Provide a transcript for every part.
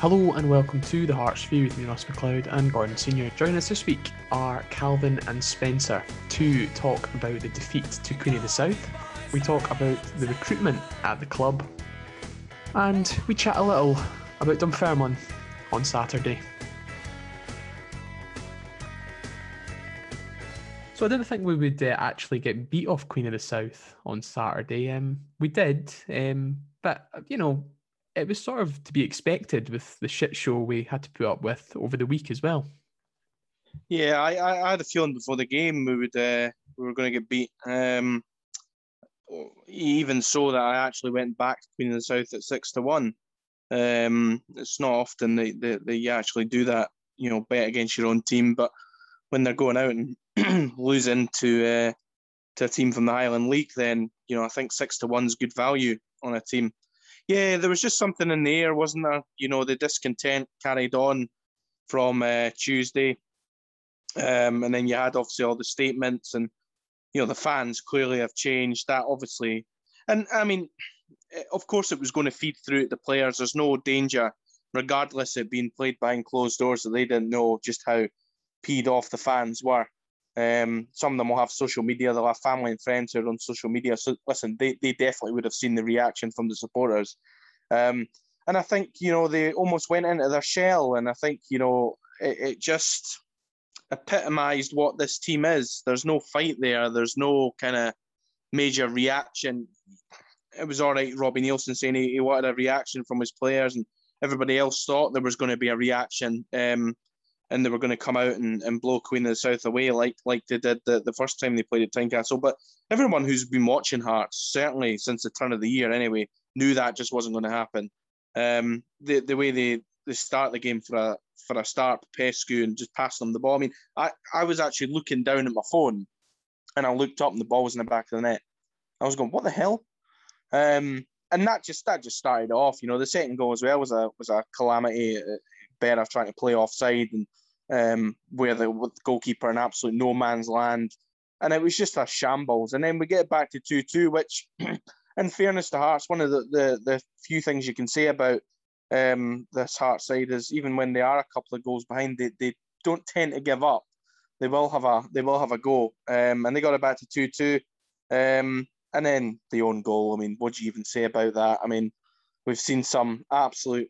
Hello and welcome to the Hearts Review with me, Ross McLeod and Gordon Senior. Joining us this week are Calvin and Spencer to talk about the defeat to Queen of the South. We talk about the recruitment at the club, and we chat a little about Dunfermline on Saturday. So I didn't think we would uh, actually get beat off Queen of the South on Saturday. Um, we did, um, but you know, it was sort of to be expected with the shit show we had to put up with over the week as well. Yeah, I, I had a feeling before the game we would uh, we were going to get beat. Um, even so that I actually went back to Queen of the South at six to one. Um, it's not often they, actually do that, you know, bet against your own team, but when they're going out and losing to uh, to a team from the Highland League, then you know I think six to one's good value on a team. Yeah, there was just something in the air, wasn't there? You know, the discontent carried on from uh, Tuesday, um, and then you had obviously all the statements, and you know the fans clearly have changed. That obviously, and I mean, eh, of course, it was going to feed through the players. There's no danger, regardless of being played behind closed doors, that they didn't know just how peed off the fans were. Um, some of them will have social media, they'll have family and friends who are on social media. So listen, they, they definitely would have seen the reaction from the supporters. Um, and I think, you know, they almost went into their shell. And I think, you know, it, it just epitomized what this team is. There's no fight there, there's no kind of major reaction. It was all right, Robbie Neilson saying he, he wanted a reaction from his players, and everybody else thought there was going to be a reaction. Um, and they were going to come out and, and blow Queen of the South away like like they did the, the first time they played at Tynecastle. But everyone who's been watching Hearts, certainly since the turn of the year anyway, knew that just wasn't going to happen. Um, the the way they, they start the game for a for a start, Popescu and just pass them the ball. I mean, I, I was actually looking down at my phone and I looked up and the ball was in the back of the net. I was going, what the hell? Um, and that just that just started off. You know, the second goal as well was a was a calamity. Berra trying to play offside and um, where the, the goalkeeper in absolute no man's land. And it was just a shambles. And then we get back to 2 2, which, in fairness to Hearts, one of the, the, the few things you can say about um, this Hearts side is even when they are a couple of goals behind, they, they don't tend to give up. They will have a they will have a go, um, and they got it back to two two, um, and then the own goal. I mean, what do you even say about that? I mean, we've seen some absolute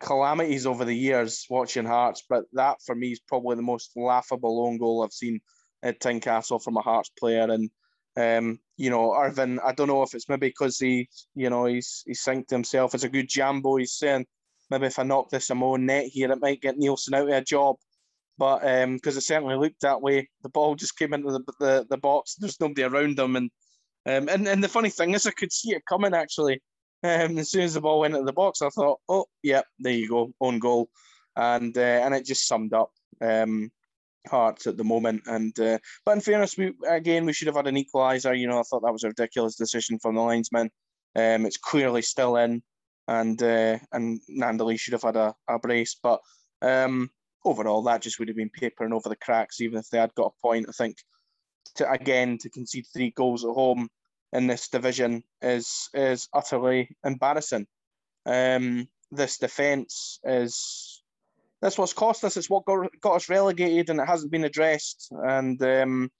calamities over the years watching Hearts, but that for me is probably the most laughable own goal I've seen at Tynecastle from a Hearts player. And um, you know, Irvine, I don't know if it's maybe because he, you know, he's he's synced himself as a good jambo. He's saying maybe if I knock this my own net here, it might get Neilson out of a job. But because um, it certainly looked that way, the ball just came into the the, the box. There's nobody around him, and um, and and the funny thing is, I could see it coming actually. Um, as soon as the ball went into the box, I thought, oh, yeah, there you go, own goal, and uh, and it just summed up um, Hearts at the moment. And uh, but in fairness, we again we should have had an equaliser. You know, I thought that was a ridiculous decision from the linesman. Um, it's clearly still in, and uh, and Gnanduillet should have had a, a brace, but um, overall that just would have been papering over the cracks, even if they had got a point. I think to again to concede three goals at home in this division is is utterly embarrassing. Um, this defence is that's what's cost us. It's what got, got us relegated, and it hasn't been addressed. And um,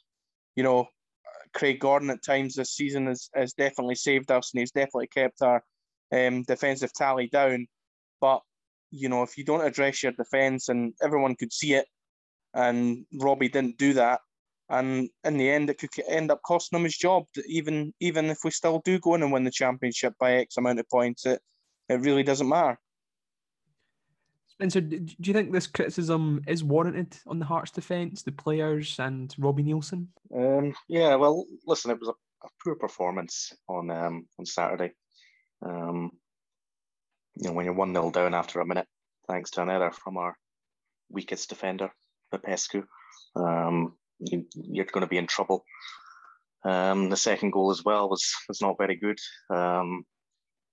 you know, Craig Gordon at times this season has, has definitely saved us, and he's definitely kept our um, defensive tally down. But you know, if you don't address your defence, and everyone could see it, and Robbie didn't do that, and in the end, it could end up costing him his job. Even even if we still do go in and win the championship by X amount of points, it it really doesn't matter. Spencer, do you think this criticism is warranted on the Hearts defence, the players, and Robbie Neilson? Um, yeah, well, listen, it was a, a poor performance on um, on Saturday. Um, you know, when you're one 0 down after a minute, thanks to an error from our weakest defender, Popescu. Um, you, you're going to be in trouble. Um, the second goal as well was was not very good. Um,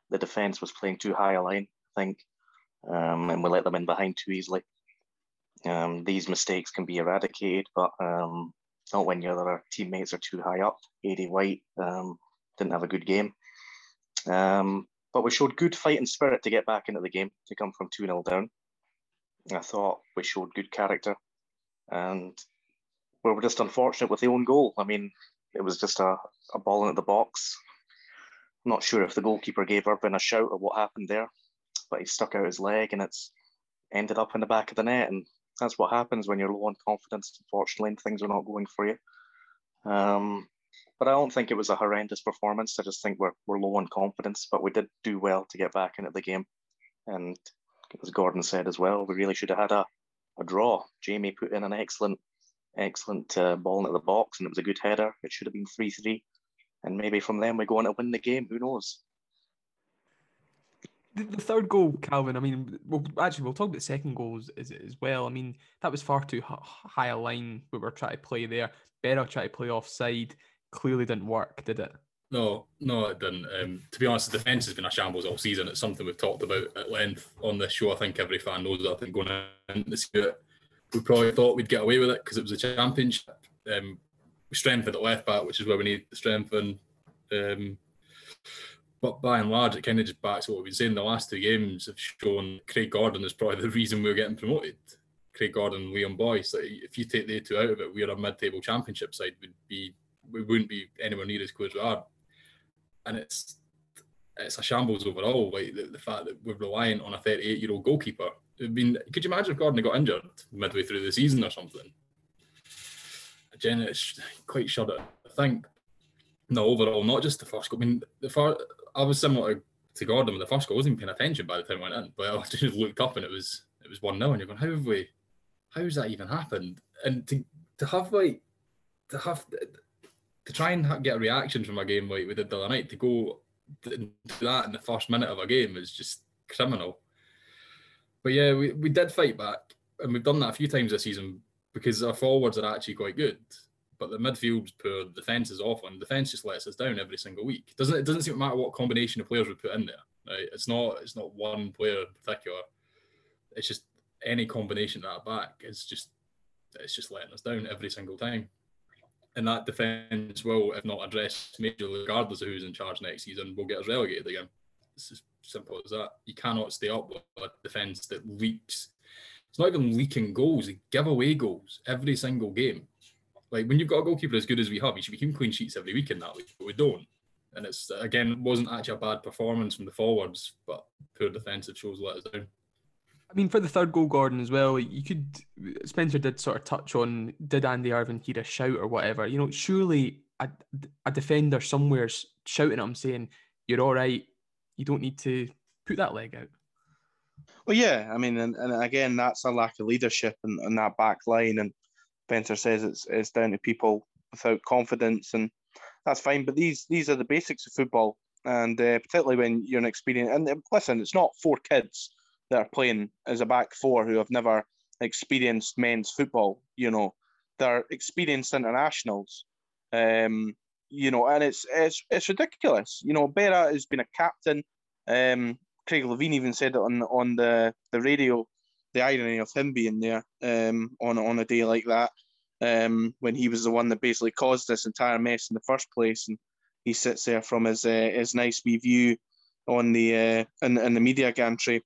the defence was playing too high a line, I think, um, and we let them in behind too easily. Um, these mistakes can be eradicated, but um, not when your other teammates are too high up. Aidy White um, didn't have a good game. but we showed good fight and spirit to get back into the game to come from 2 0 down. I thought we showed good character. And we were just unfortunate with the own goal. I mean, it was just a, a ball into the box. I'm not sure if the goalkeeper gave Irvine a shout or what happened there, but he stuck out his leg and it's ended up in the back of the net. And that's what happens when you're low on confidence, unfortunately, and things are not going for you. Um, but I don't think it was a horrendous performance. I just think we're, we're low on confidence, but we did do well to get back into the game. And as Gordon said as well, we really should have had a, a draw. Jamie put in an excellent, excellent uh, ball into the box, and it was a good header. It should have been 3 3. And maybe from then we go on to win the game. Who knows? The, the third goal, Calvin. I mean, well, actually, we'll talk about the second goals as, as well. I mean, that was far too high a line we were trying to play there. Berra try to play offside clearly didn't work, did it? No, no, it didn't. Um, to be honest, the defence has been a shambles all season. It's something we've talked about at length on this show. I think every fan knows that. I think going into the we probably thought we'd get away with it because it was a championship. Um, we strengthened at left back, which is where we need to strengthen. Um, but by and large, it kind of just backs what we've been saying. The last two games have shown Craig Gordon is probably the reason we we're getting promoted. Craig Gordon and Liam Boyce. Like, if you take the two out of it, we're a mid-table championship side. Would be we wouldn't be anywhere near as good as we are. And it's it's a shambles overall. Like the, the fact that we're reliant on a 38 year old goalkeeper. I mean, could you imagine if Gordon got injured midway through the season or something? Again, it's quite that I think no overall, not just the first goal. I mean, the first I was similar to, Gordon the first goal. I wasn't paying attention by the time I went in, but I just looked up and it was it was one 0 and you're going, how have we? How has that even happened? And to to have like to have to try and get a reaction from a game like we did the other night, to go do that in the first minute of a game is just criminal. But yeah, we, we did fight back, and we've done that a few times this season because our forwards are actually quite good. But the midfield's poor, the defence is awful, and defence just lets us down every single week. Doesn't it? Doesn't seem to matter what combination of players we put in there. Right? It's not. It's not one player in particular. It's just any combination at back is just. It's just letting us down every single time and that defence will, if not addressed majorly, regardless of who's in charge next season, will get us relegated again. It's as simple as that. You cannot stay up with a defence that leaks. It's not even leaking goals; they give away goals every single game. Like when you've got a goalkeeper as good as we have, you should be keeping clean sheets every week in that league, but we don't. And it's again, wasn't actually a bad performance from the forwards, but poor defensive shows let us down. I mean, for the third goal, Gordon, as well, you could. Spencer did sort of touch on did Andy Irvine hear a shout or whatever? You know, surely a, a defender somewhere's shouting at him saying, You're all right. You don't need to put that leg out. Well, yeah. I mean, and, and again, that's a lack of leadership in, in that back line. And Spencer says it's, it's down to people without confidence. And that's fine. But these these are the basics of football. And uh, particularly when you're an experienced. And listen, it's not four kids that are playing as a back four who have never experienced men's football. You know, they're experienced internationals. Um, you know, and it's it's it's ridiculous. You know, Berra has been a captain. Um, Craig Levein even said it on on the the radio. The irony of him being there um, on on a day like that, um, when he was the one that basically caused this entire mess in the first place, and he sits there from his uh, his nice wee view on the uh, in, in the media gantry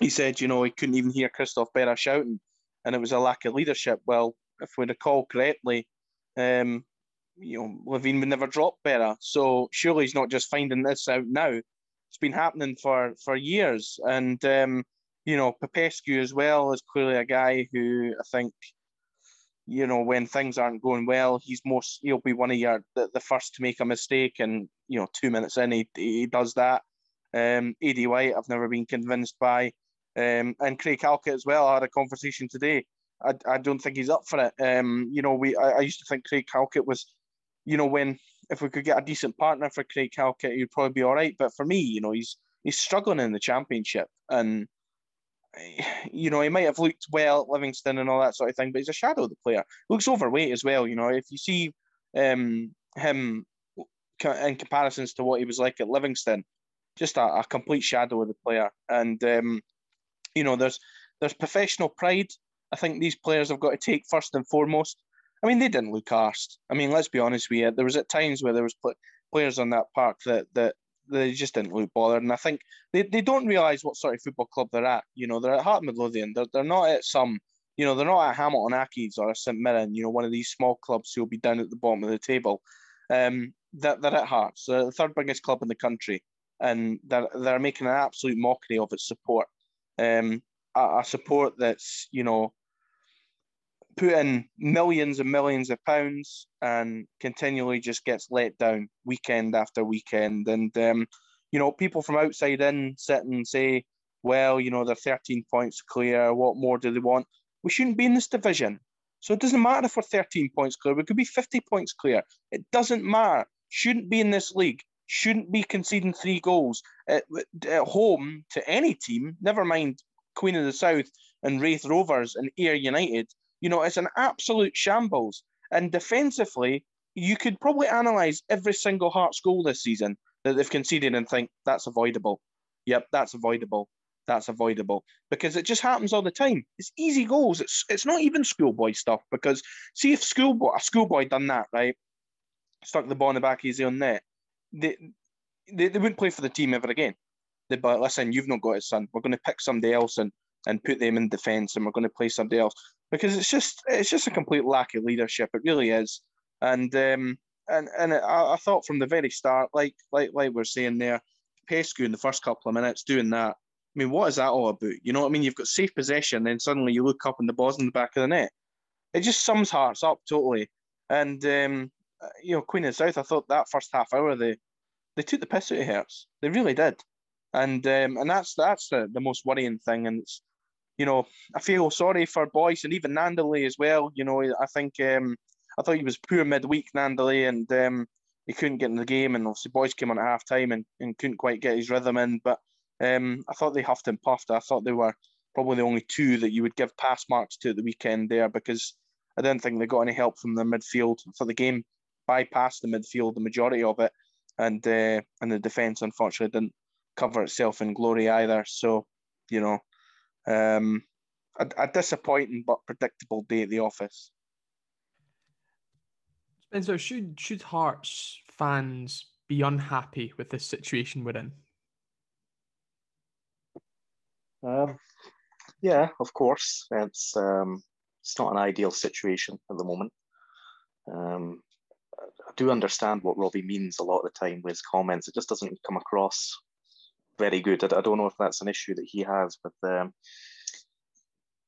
he said, you know, he couldn't even hear Christophe Berra shouting, and it was a lack of leadership. Well, if we recall correctly, um, you know, Levein would never drop Berra. So surely he's not just finding this out now. It's been happening for for years, and um, you know, Popescu as well is clearly a guy who I think, you know, when things aren't going well, he's most he'll be one of your the, the first to make a mistake, and you know, two minutes in he he does that. Um, Aidy White, I've never been convinced by. Um, and Craig Halkett as well. I had a conversation today. I, I don't think he's up for it. Um, you know, we I, I used to think Craig Halkett was, you know, when if we could get a decent partner for Craig Halkett, he'd probably be all right. But for me, you know, he's he's struggling in the championship, and you know, he might have looked well at Livingston and all that sort of thing, but he's a shadow of the player. Looks overweight as well. You know, if you see um, him in comparisons to what he was like at Livingston, just a, a complete shadow of the player. And um, you know, there's there's professional pride. I think these players have got to take first and foremost. I mean, they didn't look arsed. I mean, let's be honest with you. There was at times where there was players on that park that that they just didn't look bothered. And I think they, they don't realise what sort of football club they're at. You know, they're at Heart Midlothian. They're, they're not at some, you know, they're not at Hamilton Accies or a St Mirren, you know, one of these small clubs who will be down at the bottom of the table. Um, they're, they're at Hearts, the third biggest club in the country. And they're, they're making an absolute mockery of its support. Um, a, a support that's, you know, put in millions and millions of pounds and continually just gets let down weekend after weekend. And um, you know, people from outside in sit and say, "Well, you know, they're 13 points clear. What more do they want?" We shouldn't be in this division, so it doesn't matter if we're 13 points clear. We could be 50 points clear. It doesn't matter. Shouldn't be in this league. Shouldn't be conceding three goals at, at home to any team. Never mind Queen of the South and Raith Rovers and Ayr United you know, it's an absolute shambles. And defensively, you could probably analyse every single Hearts goal this season that they've conceded and think that's avoidable. Yep, that's avoidable. That's avoidable because it just happens all the time. It's easy goals. It's it's not even schoolboy stuff because see if schoolboy a schoolboy done that right, stuck the ball in the back easy on net, they, they they wouldn't play for the team ever again. They'd be like, listen, you've not got it, son. We're going to pick somebody else and and put them in defence, and we're going to play somebody else because it's just it's just a complete lack of leadership. It really is, and um, and and I, I, thought from the very start, like like like we're saying there, Popescu in the first couple of minutes doing that. I mean, what is that all about? You know what I mean? You've got safe possession, then suddenly you look up and the ball's in the back of the net. It just sums Hearts up totally. And um, you know, Queen of the South, I thought that first half hour they they took the piss out of Hearts. They really did. And um, and that's that's the, the most worrying thing. And it's you know, I feel sorry for Boyce and even Gnanduillet as well. You know, I think um, I thought he was poor midweek, Gnanduillet, and um, he couldn't get in the game. And obviously, Boyce came on at half time and, and couldn't quite get his rhythm in. But um, I thought they huffed and puffed. I thought they were probably the only two that you would give pass marks to at the weekend there because I didn't think they got any help from the midfield. For the game bypassed the midfield, the majority of it, and uh, and the defence unfortunately didn't cover itself in glory either. So, you know, um, a, a disappointing but predictable day at the office. Spencer, should should Hearts fans be unhappy with this situation we're in? Um, yeah, of course. It's um, it's not an ideal situation at the moment. Um, I do understand what Robbie means a lot of the time with his comments. It just doesn't come across very good. I, I don't know if that's an issue that he has with um,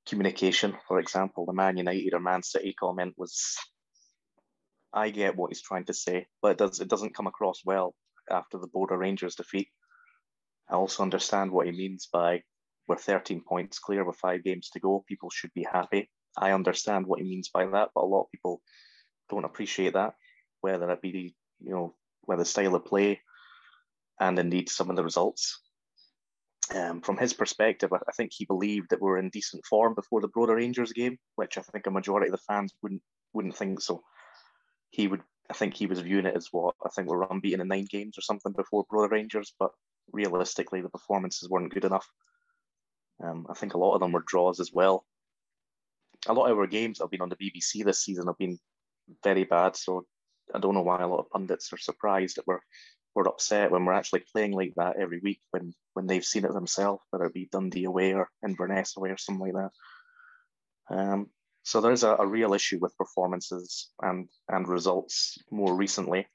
communication. For example, the Man United or Man City comment was, I get what he's trying to say, but it does it doesn't come across well after the Brora Rangers defeat. I also understand what he means by we're 13 points clear with five games to go. People should be happy. I understand what he means by that, but a lot of people don't appreciate that, whether it be you know whether style of play and indeed some of the results. Um, from his perspective, I think he believed that we were in decent form before the Brora Rangers game, which I think a majority of the fans wouldn't wouldn't think so. He would, I think, he was viewing it as what I think we're unbeaten in nine games or something before Brora Rangers, but realistically, the performances weren't good enough. Um, I think a lot of them were draws as well. A lot of our games that have been on the BBC this season have been very bad, so I don't know why a lot of pundits are surprised that we're we're upset when we're actually playing like that every week when when they've seen it themselves, whether it be Dundee away or Inverness away or something like that. Um, so there's a, a real issue with performances and and results more recently.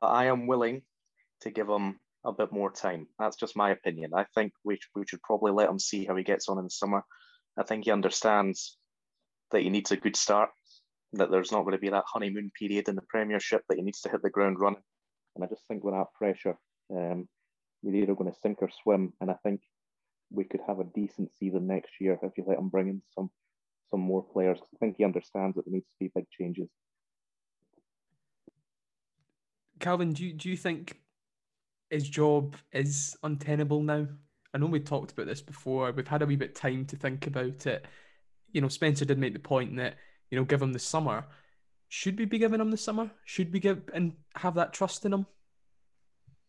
But I am willing to give him a bit more time. That's just my opinion. I think we, we should probably let him see how he gets on in the summer. I think he understands that he needs a good start, that there's not going to be that honeymoon period in the Premiership, that he needs to hit the ground running. And I just think with that pressure, um, you're either going to sink or swim. And I think we could have a decent season next year if you let him bring in some some more players. I think he understands that there needs to be big changes. Calvin, do you, do you think his job is untenable now? I know we talked about this before. We've had a wee bit time to think about it. You know, Spencer did make the point that you know, give him the summer. Should we be giving him the summer? Should we give and have that trust in him?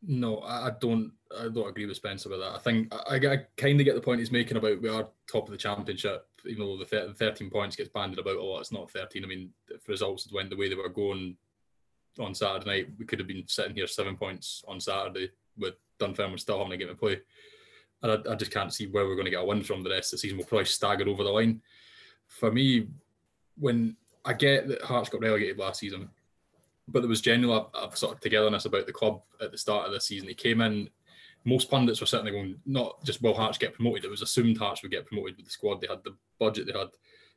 No, I don't. I don't agree with Spencer with that. I think I, I kind of get the point he's making about we are top of the championship, even though the 13 points gets banded about a lot. It's not 13. I mean, if results had went the way they were going, on Saturday night, we could have been sitting here seven points on Saturday with Dunfermline still having a game to play. And I, I just can't see where we're going to get a win from the rest of the season. We'll probably stagger over the line. For me, when I get that Hearts got relegated last season, but there was general a, a sort of togetherness about the club at the start of the season. He came in. Most pundits were certainly going, not just will Hearts get promoted. It was assumed Hearts would get promoted with the squad they had, the budget they had.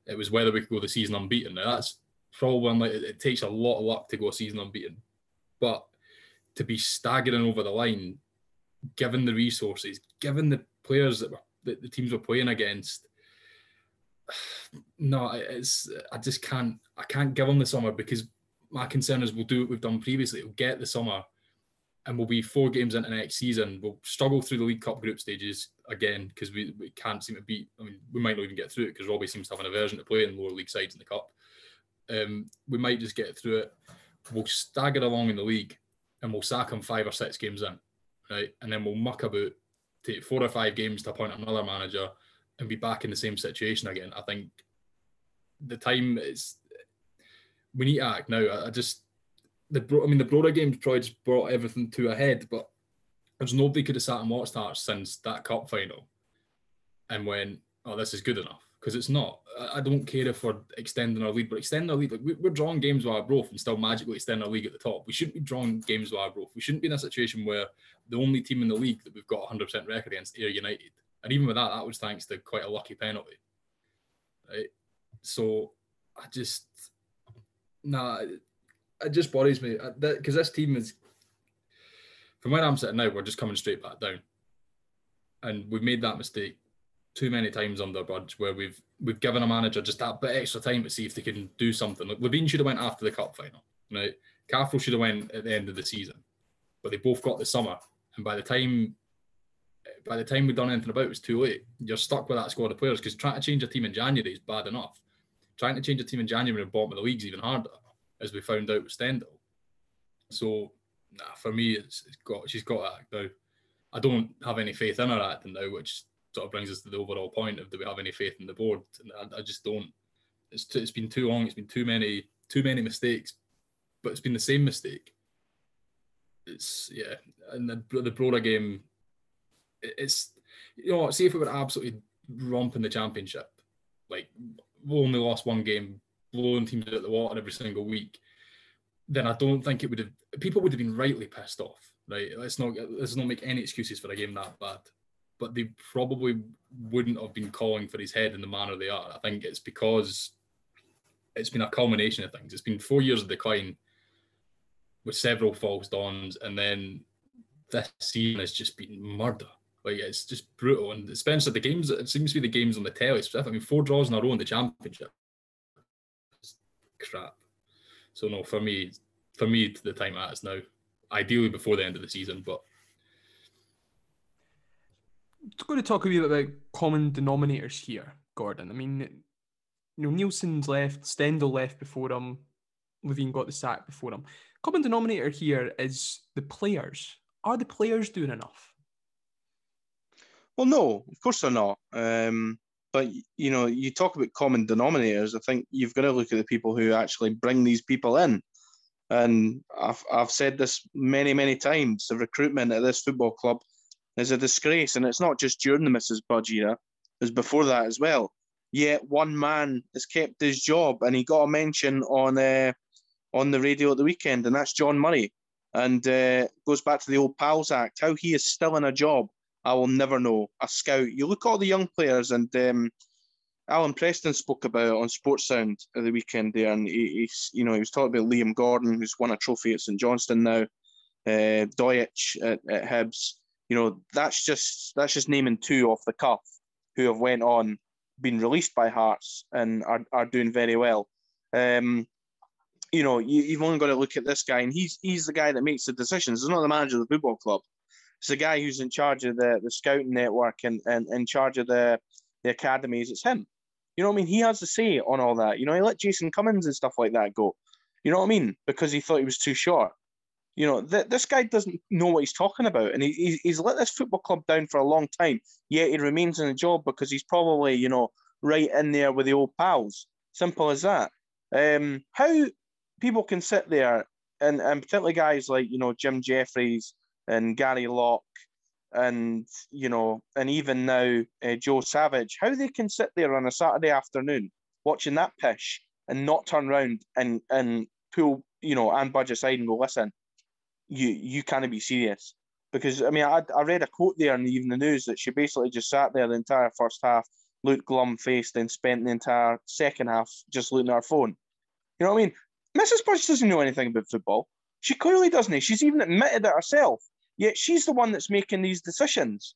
It was whether we could go the season unbeaten. Now that's probably unlike, it, it takes a lot of luck to go a season unbeaten, but to be staggering over the line, given the resources, given the players that, were, that the teams were playing against, no, it's I just can't I can't give them the summer because my concern is we'll do what we've done previously. We'll get the summer and we'll be four games into next season. We'll struggle through the League Cup group stages again because we, we can't seem to beat. I mean, we might not even get through it because Robbie seems to have an aversion to playing lower league sides in the Cup. Um, we might just get through it. We'll stagger along in the league and we'll sack him five or six games in, right? And then we'll muck about, take four or five games to appoint another manager and be back in the same situation again. I think the time is we need to act now. I, just the I mean the Brora game probably just brought everything to a head, but there's nobody could have sat and watched that since that cup final and went, oh, this is good enough. Because it's not. I, don't care if we're extending our lead, but extending our lead, like we, we're drawing games with Arbroath and still magically extending our league at the top. We shouldn't be drawing games with Arbroath. We shouldn't be in a situation where the only team in the league that we've got 100% record against Ayr United. And even with that, that was thanks to quite a lucky penalty. Right. So I just nah, it just worries me uh, because this team is, from where I'm sitting now, we're just coming straight back down, and we've made that mistake too many times under Budge where we've we've given a manager just that bit extra time to see if they can do something. Like Levein should have went after the cup final, right? Cathro should have went at the end of the season, but they both got the summer, and by the time by the time we've done anything about it, it's too late. You're stuck with that squad of players because trying to change a team in January is bad enough trying to change a team in January and bottom of the league is even harder, as we found out with Stendel. So, nah, for me, it's, it's got she's got to act now. I don't have any faith in her acting now, which sort of brings us to the overall point of do we have any faith in the board? And I, I just don't. It's too, it's been too long. It's been too many too many mistakes, but it's been the same mistake. It's yeah, and the the game. It's you know, see if we were absolutely romping the championship, like we only lost one game, blowing teams out the water every single week, then I don't think it would have. People would have been rightly pissed off, right? Let's not let's not make any excuses for a game that bad. But they probably wouldn't have been calling for his head in the manner they are. I think it's because it's been a culmination of things. It's been four years of decline with several false dawns, and then this season has just been murder. Like it's just brutal. And Spencer, the games it seems to be the games on the telly. I mean, four draws in a row in the championship. It's crap. So no, for me, for me, the time is now. Ideally before the end of the season, but Just going to talk a bit about common denominators here, Gordon. I mean, you know, Neilson's left, Stendel left before him, Levein got the sack before him. Common denominator here is the players. Are the players doing enough? Well, no, of course they're not. Um, but you know, you talk about common denominators. I think you've got to look at the people who actually bring these people in. And I've I've said this many many times. The recruitment at this football club is a disgrace, and it's not just during the Mrs. Budge era; it's before that as well. Yet one man has kept his job, and he got a mention on uh, on the radio at the weekend, and that's John Murray. And uh, goes back to the old Pals Act. How he is still in a job I will never know. A scout. You look at all the young players, and um, Alan Preston spoke about on Sports Sound at the weekend there, and he, you know he was talking about Liam Gordon, who's won a trophy at St Johnstone now, uh, Dojic at, at Hibs. You know that's just that's just naming two off the cuff who have went on, been released by Hearts, and are, are doing very well. Um, you know, you, have only got to look at this guy, and he's he's the guy that makes the decisions. He's not the manager of the football club. It's the guy who's in charge of the, the scouting network and, and in charge of the, the academies. It's him. You know what I mean? He has to say on all that. You know, he let Jason Cummings and stuff like that go. You know what I mean? Because he thought he was too short. You know, th- this guy doesn't know what he's talking about. And he, he's let this football club down for a long time, yet he remains in the job because he's probably, you know, right in there with the old pals. Simple as that. Um, how people can sit there and and particularly guys like you know Jim Jefferies and Gary Locke and you know and even now uh, Joe Savage, how they can sit there on a Saturday afternoon watching that pish and not turn around and and pull you know Anne Budge aside and go listen, you you can't be serious because I mean I, I read a quote there in the evening news that she basically just sat there the entire first half, looked glum faced, and spent the entire second half just looking at her phone. You know what I mean? Mrs. Budge doesn't know anything about football. She clearly doesn't. She's even admitted it herself. Yet she's the one that's making these decisions.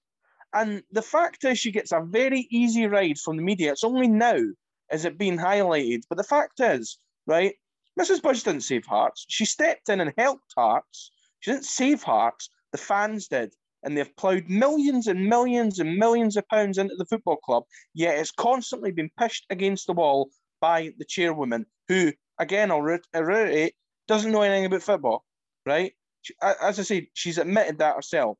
And the fact is, she gets a very easy ride from the media. It's only now is it being highlighted. But the fact is, right, Mrs. Budge didn't save Hearts. She stepped in and helped Hearts. She didn't save Hearts. The fans did. And they've ploughed millions and millions and millions of pounds into the football club, yet it's constantly been pushed against the wall by the chairwoman, who, again, I'll reiterate, doesn't know anything about football, right? As I said, she's admitted that herself.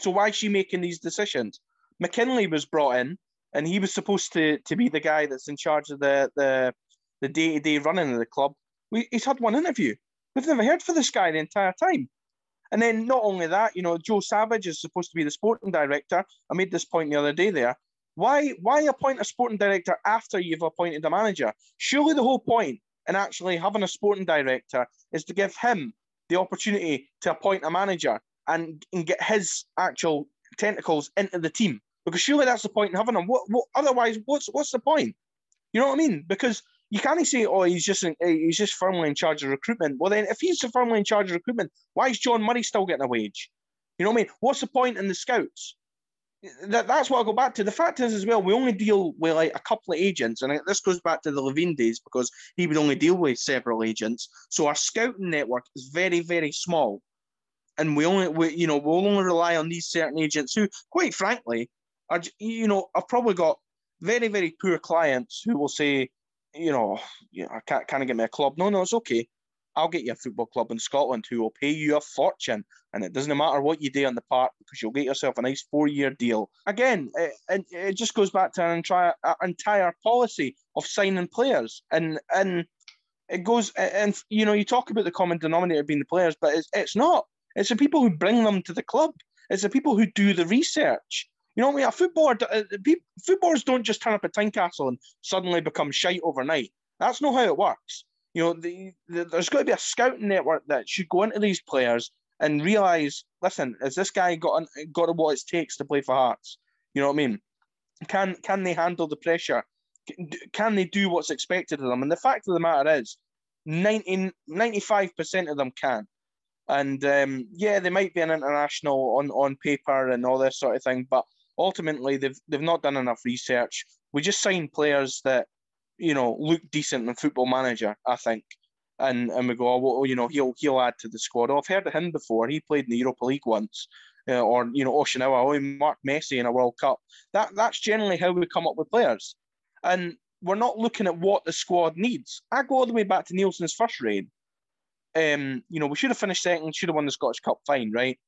So why is she making these decisions? McKinlay was brought in, and he was supposed to, to be the guy that's in charge of the the the day to day running of the club. We, he's had one interview. We've never heard for this guy the entire time. And then not only that, you know, Joe Savage is supposed to be the sporting director. I made this point the other day there. Why why appoint a sporting director after you've appointed a manager? Surely the whole point in actually having a sporting director is to give him the opportunity to appoint a manager and, and get his actual tentacles into the team. Because surely that's the point in having him. What, what otherwise what's what's the point? You know what I mean? Because you can't say, oh, he's just in, eh, he's just firmly in charge of recruitment. Well, then, if he's firmly in charge of recruitment, why is John Murray still getting a wage? You know what I mean? What's the point in the scouts? That, that's what I go back to. The fact is, as well, we only deal with like a couple of agents, and this goes back to the Levein days because he would only deal with several agents. So our scouting network is very, very small, and we only, we, you know, we'll only rely on these certain agents who, quite frankly, are, you know, I've probably got very, very poor clients who will say, you know, I can't, can't get me a club. No, no, it's okay. I'll get you a football club in Scotland who will pay you a fortune, and it doesn't matter what you do on the park because you'll get yourself a nice four-year deal. Again, it, it, it just goes back to an entire, entire policy of signing players, and and it goes and you know you talk about the common denominator being the players, but it's it's not. It's the people who bring them to the club. It's the people who do the research. You know what I mean? A footballer, uh, footballers don't just turn up at Tynecastle and suddenly become shite overnight. That's not how it works. You know, the, the, there's got to be a scouting network that should go into these players and realize, listen, has this guy got got what it takes to play for Hearts? You know what I mean? Can can they handle the pressure? Can they do what's expected of them? And the fact of the matter is, 95 percent of them can. And um, yeah, they might be an international on, on paper and all this sort of thing, but ultimately they've they've not done enough research. We just signed players that you know look decent in Football Manager, I think, and and we go, oh, well, you know, he'll he'll add to the squad. Oh, I've heard of him before. He played in the Europa League once. Uh, or you know Oshaniwa, oh, Mark Messi in a World Cup. That that's generally how we come up with players, and we're not looking at what the squad needs. I go all the way back to Neilson's first reign. Um, you know, we should have finished second, should have won the Scottish Cup, fine, right?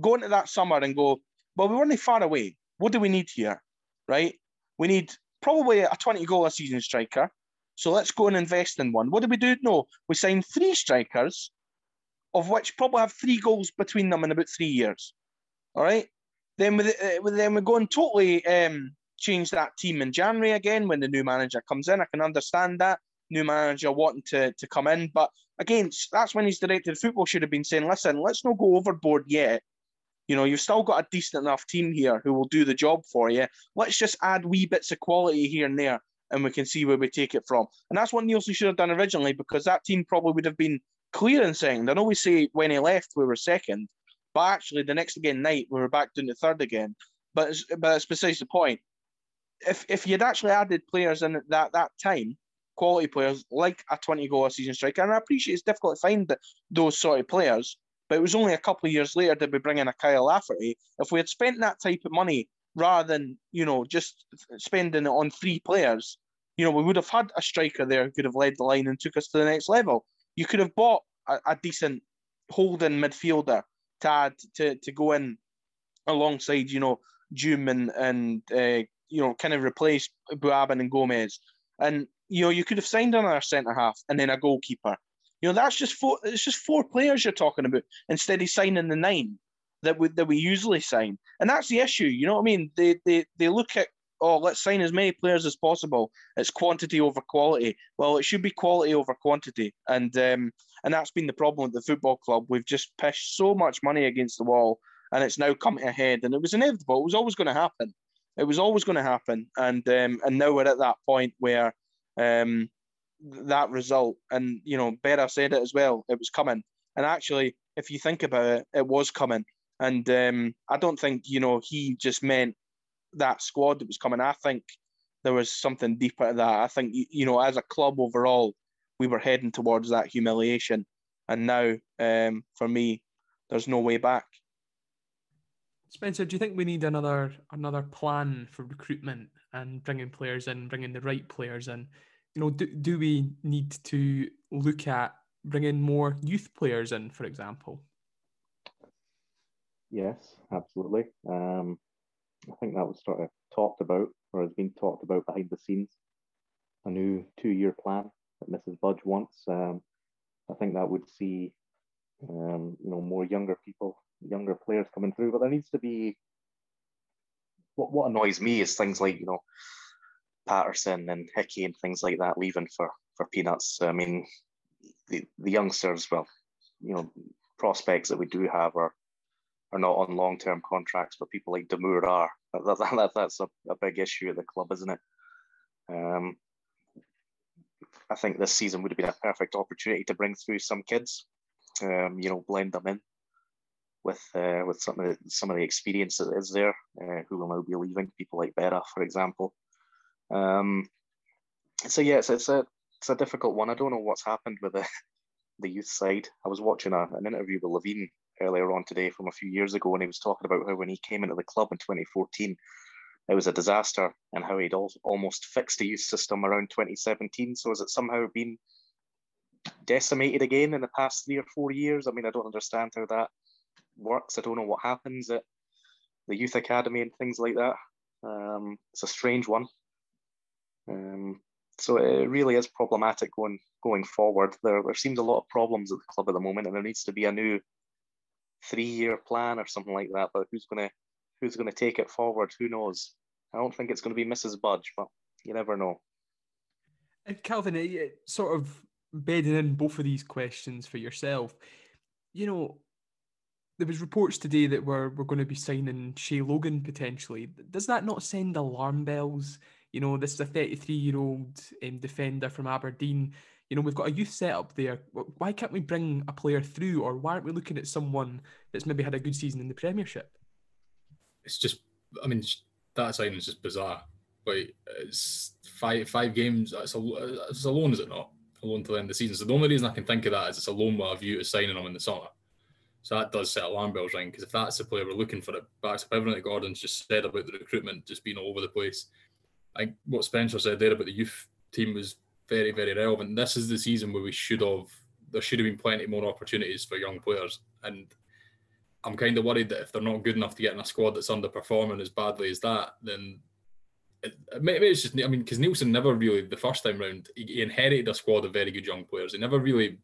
Go into that summer and go, but we weren't far away. What do we need here? Right? We need probably a 20 goal a season striker. So let's go and invest in one. What do we do? No, we signed three strikers, of which probably have three goals between them in about three years. All right. Then we uh, then we go and totally um, change that team in January again when the new manager comes in. I can understand that new manager wanting to, to come in, but again, that's when he's directed football should have been saying, listen, let's not go overboard yet. You know, you've still got a decent enough team here who will do the job for you. Let's just add wee bits of quality here and there, and we can see where we take it from. And that's what Neilson should have done originally, because that team probably would have been clear in saying. I know we say when he left we were second, but actually the next again night we were back down to third again. But it's, but it's besides the point. If if you'd actually added players in that that time, quality players like a 20 goal a season striker, and I appreciate it's difficult to find those sort of players. But it was only a couple of years later that we bring in a Kyle Lafferty. If we had spent that type of money rather than, you know, just spending it on three players, you know, we would have had a striker there who could have led the line and took us to the next level. You could have bought a, a decent holding midfielder to add to, to go in alongside, you know, Djoum and, and uh, you know, kind of replace Buaben and Gomis. And, you know, you could have signed another centre half and then a goalkeeper You know, that's just four. It's just four players you're talking about instead of signing the nine that we that we usually sign, and that's the issue. You know what I mean? They they they look at oh, let's sign as many players as possible. It's quantity over quality. Well, it should be quality over quantity, and um, and that's been the problem with the football club. We've just pushed so much money against the wall, and it's now coming ahead. And it was inevitable. It was always going to happen. It was always going to happen, and um, and now we're at that point where um, that result, and you know, Berra said it as well. It was coming, and actually, if you think about it, it was coming. And um, I don't think you know he just meant that squad that was coming. I think there was something deeper to that. I think you know, as a club overall, we were heading towards that humiliation, and now um, for me, there's no way back. Spencer, do you think we need another another plan for recruitment and bringing players in, bringing the right players in? You know, do, do we need to look at bringing more youth players in, for example? Yes, absolutely. Um, I think that was sort of talked about or has been talked about behind the scenes. A new two-year plan that Mrs. Budge wants. Um, I think that would see, um, you know, more younger people, younger players coming through. But there needs to be. What what annoys me is things like you know, Patterson and Hickey and things like that leaving for for peanuts. I mean, the the youngsters, well, you know, prospects that we do have are are not on long term contracts, but people like Damour are. That, that, that, that's a, a big issue at the club, isn't it? Um, I think this season would have been a perfect opportunity to bring through some kids, um, you know, blend them in with uh, with some of the, some of the experience that is there, uh, who will now be leaving. People like Berra, for example. Um, so yeah, it's, it's a it's a difficult one. I don't know what's happened with the the youth side. I was watching a, an interview with Levein earlier on today from a few years ago, and he was talking about how when he came into the club in 2014, it was a disaster, and how he'd almost fixed the youth system around 2017. So has it somehow been decimated again in the past three or four years? I mean, I don't understand how that works. I don't know what happens at the youth academy and things like that. Um, it's a strange one. Um, so it really is problematic going going forward. There there seems a lot of problems at the club at the moment, and there needs to be a new three year plan or something like that. But who's gonna who's gonna take it forward? Who knows? I don't think it's going to be Mrs. Budge, but you never know. And Calvin, sort of bedding in both of these questions for yourself. You know, there was reports today that we're we're going to be signing Shay Logan potentially. Does that not send alarm bells? You know, this is a 33 year old um, defender from Aberdeen you know, we've got a youth setup there. Why can't we bring a player through, or why aren't we looking at someone that's maybe had a good season in the Premiership? It's just, I mean, that signing is just bizarre. Like, it's five five games. It's a, it's a loan, is it not? A loan to the end of the season. So the only reason I can think of that is it's a loan with a view to signing him in the summer. So that does set alarm bells ring because if that's the player we're looking for, it backs up everything that Gordon's just said about the recruitment just being all over the place. I what Spencer said there about the youth team was very, very relevant. This is the season where we should have there should have been plenty more opportunities for young players. And I'm kind of worried that if they're not good enough to get in a squad that's underperforming as badly as that, then it, maybe it's just I mean because Neilson never really the first time round he, he, inherited a squad of very good young players. He never really,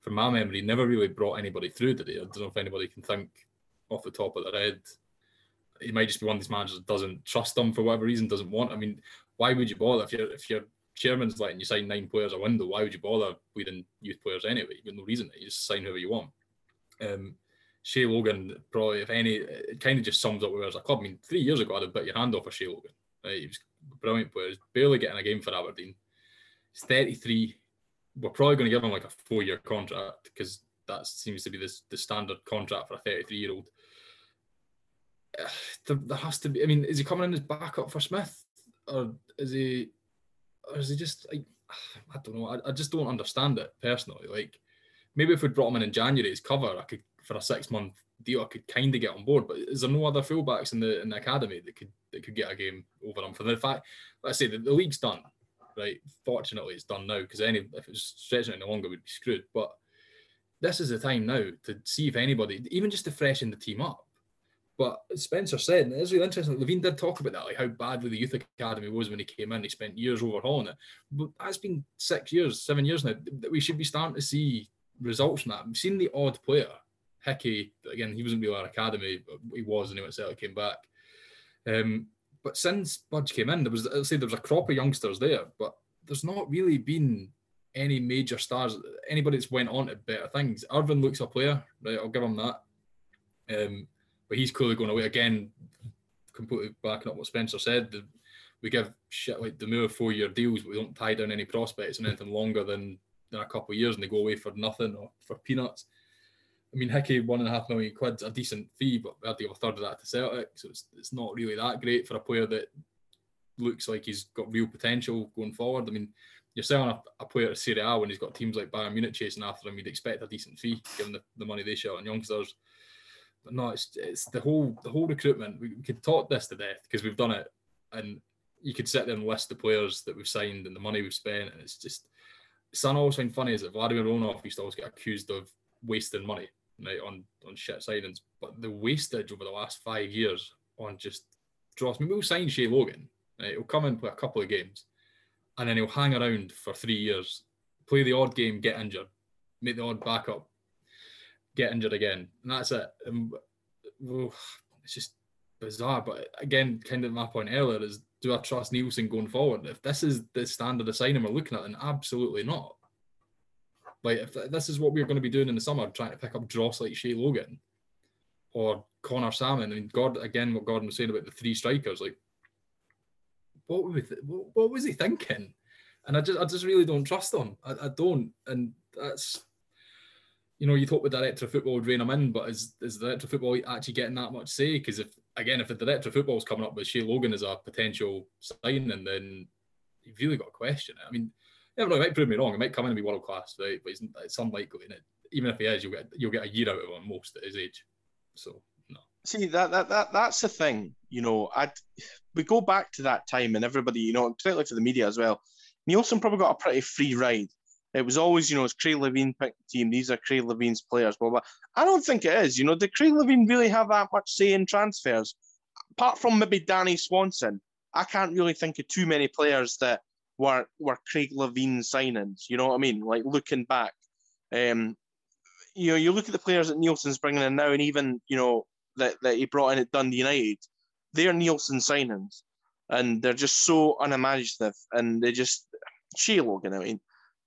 from my memory, never really brought anybody through. He? I don't know if anybody can think off the top of their head. He might just be one of these managers that doesn't trust them for whatever reason, doesn't want. I mean, why would you bother if you're if you're chairman's letting you sign nine players a window, why would you bother weeding youth players anyway? You've got no reason to. You just sign whoever you want. Um, Shay Logan, probably, if any, it kind of just sums up where as a club. I mean, three years ago, I'd have bit your hand off for Shay Logan. Right? He was brilliant player. Barely getting a game for Aberdeen. He's 33. We're probably going to give him like a four year contract because that seems to be the, the standard contract for a 33 year old. there, there has to be, I mean, is he coming in as backup for Smith? Or is he or is he just like I don't know. I, I just don't understand it personally. Like maybe if we brought him in in January as cover, I could for a six month deal, I could kind of get on board. But is there no other fullbacks in the in the academy that could that could get a game over him? For the fact, let's say the, the league's done, right? Fortunately, it's done now because any if it was stretching any longer, we'd be screwed. But this is the time now to see if anybody, even just to freshen the team up. But Spencer said, and it's really interesting. Levein did talk about that, like how badly the youth academy was when he came in. He spent years overhauling it. But that's been six years, seven years now. That we should be starting to see results from that. We've seen the odd player, Hickey. Again, he wasn't really our academy, but he was, and he went to came back. Um, but since Budge came in, there was I'd say there was a crop of youngsters there, but there's not really been any major stars. Anybody that's went on to better things. Irvine looks a player, right? I'll give him that. Um, but he's clearly going away again. Completely backing up what Spencer said. The, we give shit like the more four year deals, but we don't tie down any prospects and anything longer than, than a couple of years, and they go away for nothing or for peanuts. I mean, Hickey, one and a half million quid's a decent fee, but we had to give a third of that to Celtic, so it's, it's not really that great for a player that looks like he's got real potential going forward. I mean, you're selling a, a player to Serie A when he's got teams like Bayern Munich chasing after him, you'd expect a decent fee given the, the money they shell on youngsters. But no, it's it's the whole the whole recruitment. We, we could talk this to death because we've done it, and you could sit there and list the players that we've signed and the money we've spent, and it's just. Son always find funny is that Vladimir Romanov used to always get accused of wasting money right on on shit signings, but the wastage over the last five years on just draws. I mean, we'll sign Shay Logan. Right? He'll come in play a couple of games, and then he'll hang around for three years, play the odd game, get injured, make the odd backup, get injured again, and that's it. And, well, it's just bizarre. But again, kind of my point earlier is, do I trust Neilson going forward? If this is the standard of signing we're looking at, then absolutely not. Like if this is what we're going to be doing in the summer, trying to pick up dross like Shay Logan or Connor Salmon. I mean, God, again, what Gordon was saying about the three strikers, like what, was, what was he thinking? And I just, I just really don't trust him. I, I don't, and that's, you know, you thought the director of football would rein him in, but is is the director of football actually getting that much say? Because if again, if the director of football is coming up with Shay Logan as a potential signing, then you've really got to question it. I mean, he might prove me wrong. He might come in and be world class, right? But it's, it's unlikely. And even if he is, you'll get you'll get a year out of him most at his age. So no. See that that that that's the thing. You know, I we go back to that time, and everybody, you know, particularly for the media as well. Neilson probably got a pretty free ride. It was always, you know, it's Craig Levein picked team. These are Craig Levein's players. Blah blah. I don't think it is. You know, did Craig Levein really have that much say in transfers? Apart from maybe Danny Swanson, I can't really think of too many players that were were Craig Levein signings. You know what I mean? Like looking back, um, you know, you look at the players that Neilson's bringing in now, and even you know that, that he brought in at Dundee United, they're Neilson signings, and they're just so unimaginative, and they just Shay Logan. I mean,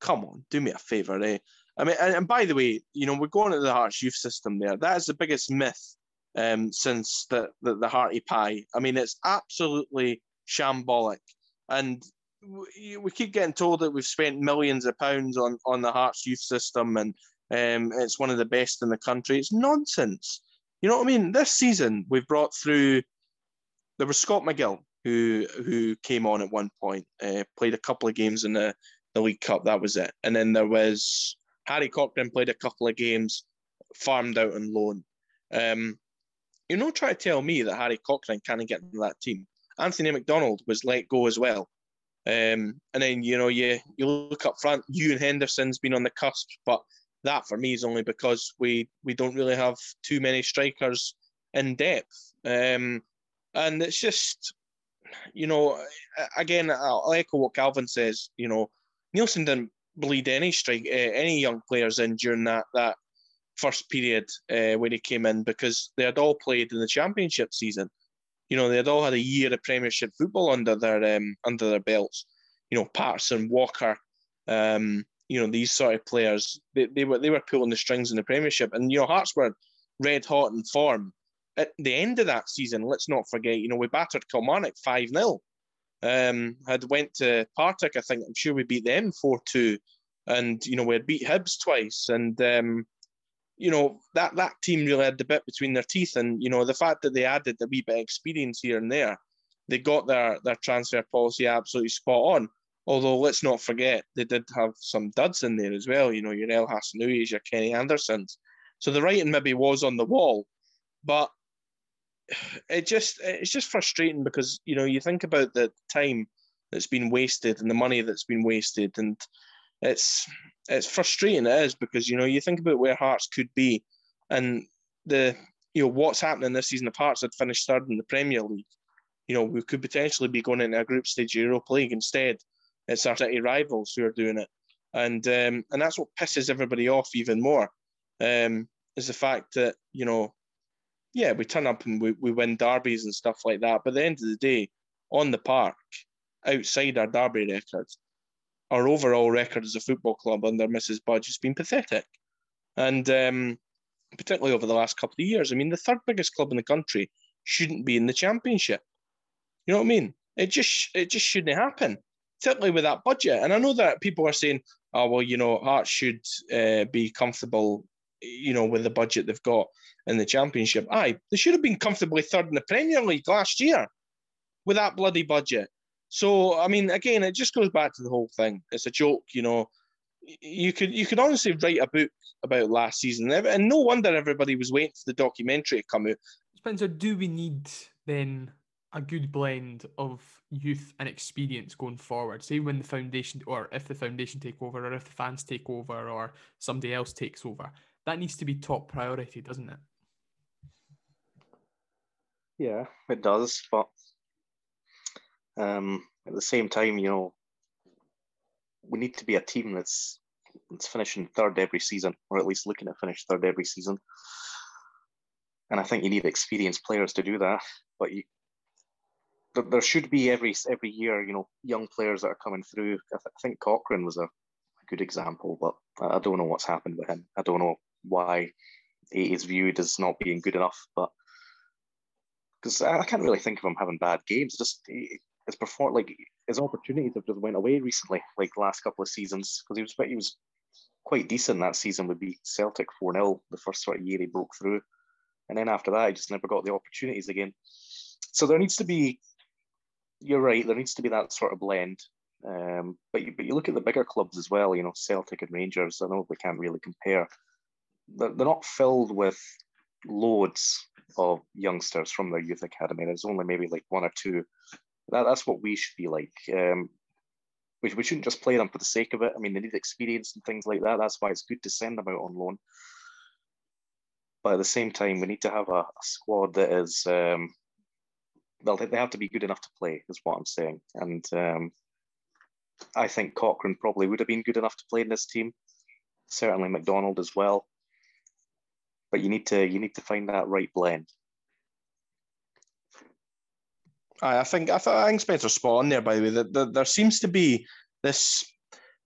come on, do me a favour, eh? I mean, and, and by the way, you know, we're going to the Hearts youth system there. That is the biggest myth um, since the, the the Hearty Pie. I mean, it's absolutely shambolic, and we, we keep getting told that we've spent millions of pounds on on the Hearts youth system and um, it's one of the best in the country. It's nonsense. You know what I mean? This season we've brought through. There was Scott McGill who who came on at one point, uh, played a couple of games in the, the League Cup. That was it. And then there was Harry Cochrane played a couple of games, farmed out on loan. Um, you know, try to tell me that Harry Cochrane can't get into that team. Anthony McDonald was let go as well. Um, and then you know you you look up front. Ewan Henderson's been on the cusp, but that for me is only because we we don't really have too many strikers in depth. Um, and it's just, you know, again, I'll echo what Calvin says. You know, Neilson didn't bleed any strike uh, any young players in during that that first period uh, when he came in because they had all played in the championship season you know, they had all had a year of Premiership football under their um, under their belts. You know, Patterson, Walker, um, you know, these sort of players, they, they were they were pulling the strings in the Premiership, and you know, Hearts were red hot in form. At the end of that season, let's not forget, you know, we battered Kilmarnock five 0 um, had went to Partick. I think I'm sure we beat them four two, and you know we had beat Hibs twice, and um, you know that that team really had the bit between their teeth, and you know the fact that they added a wee bit of experience here and there, they got their their transfer policy absolutely spot on. Although let's not forget they did have some duds in there as well. You know your El Hassnaouis, your Kenny Andersons. So the writing maybe was on the wall, but it just it's just frustrating because you know you think about the time that's been wasted and the money that's been wasted and it's it's frustrating it is because you know you think about where Hearts could be, and the you know, what's happening this season if Hearts had finished third in the Premier League, you know, we could potentially be going into a group stage Europa League instead. It's our city rivals who are doing it. And um, and that's what pisses everybody off even more. Um, is the fact that, you know, yeah, we turn up and we, we win derbies and stuff like that. But at the end of the day, on the park, outside our derby record, our overall record as a football club under Mrs. Budge has been pathetic. And um, particularly over the last couple of years, I mean, the third biggest club in the country shouldn't be in the championship. You know what I mean? It just it just shouldn't happen, particularly with that budget. And I know that people are saying, "Oh well, you know, Hearts should uh, be comfortable, you know, with the budget they've got in the championship." Aye, they should have been comfortably third in the Premier League last year with that bloody budget. So I mean, again, it just goes back to the whole thing. It's a joke, you know. You could you could honestly write a book about last season, and no wonder everybody was waiting for the documentary to come out. Spencer, do we need then a good blend of youth and experience going forward. Say when the foundation, or if the foundation take over, or if the fans take over, or somebody else takes over, that needs to be top priority, doesn't it? Yeah, it does. But um, at the same time, you know, we need to be a team that's that's finishing third every season, or at least looking to finish third every season. And I think you need experienced players to do that. But you, there, there should be every every year, you know, young players that are coming through. I, th- I think Cochrane was a, a, good example, but I don't know what's happened with him. I don't know why he is viewed as not being good enough, but because I can't really think of him having bad games. Just his perform like his opportunities have just went away recently, like last couple of seasons, because he was he was quite decent that season. We beat Celtic four 0 the first sort of year he broke through, and then after that, he just never got the opportunities again. So there needs to be you're right. There needs to be that sort of blend. Um, but you, but you look at the bigger clubs as well. You know, Celtic and Rangers. I know we can't really compare. They're, they're not filled with loads of youngsters from their youth academy. There's only maybe like one or two. That, that's what we should be like. Um, we, we shouldn't just play them for the sake of it. I mean, they need experience and things like that. That's why it's good to send them out on loan. But at the same time, we need to have a, a squad that is um, well, they have to be good enough to play, is what I'm saying. And um, I think Cochrane probably would have been good enough to play in this team. Certainly McDonald as well. But you need to you need to find that right blend. I think I, th- I think Spencer's spot on there. By the way, that there, seems to be this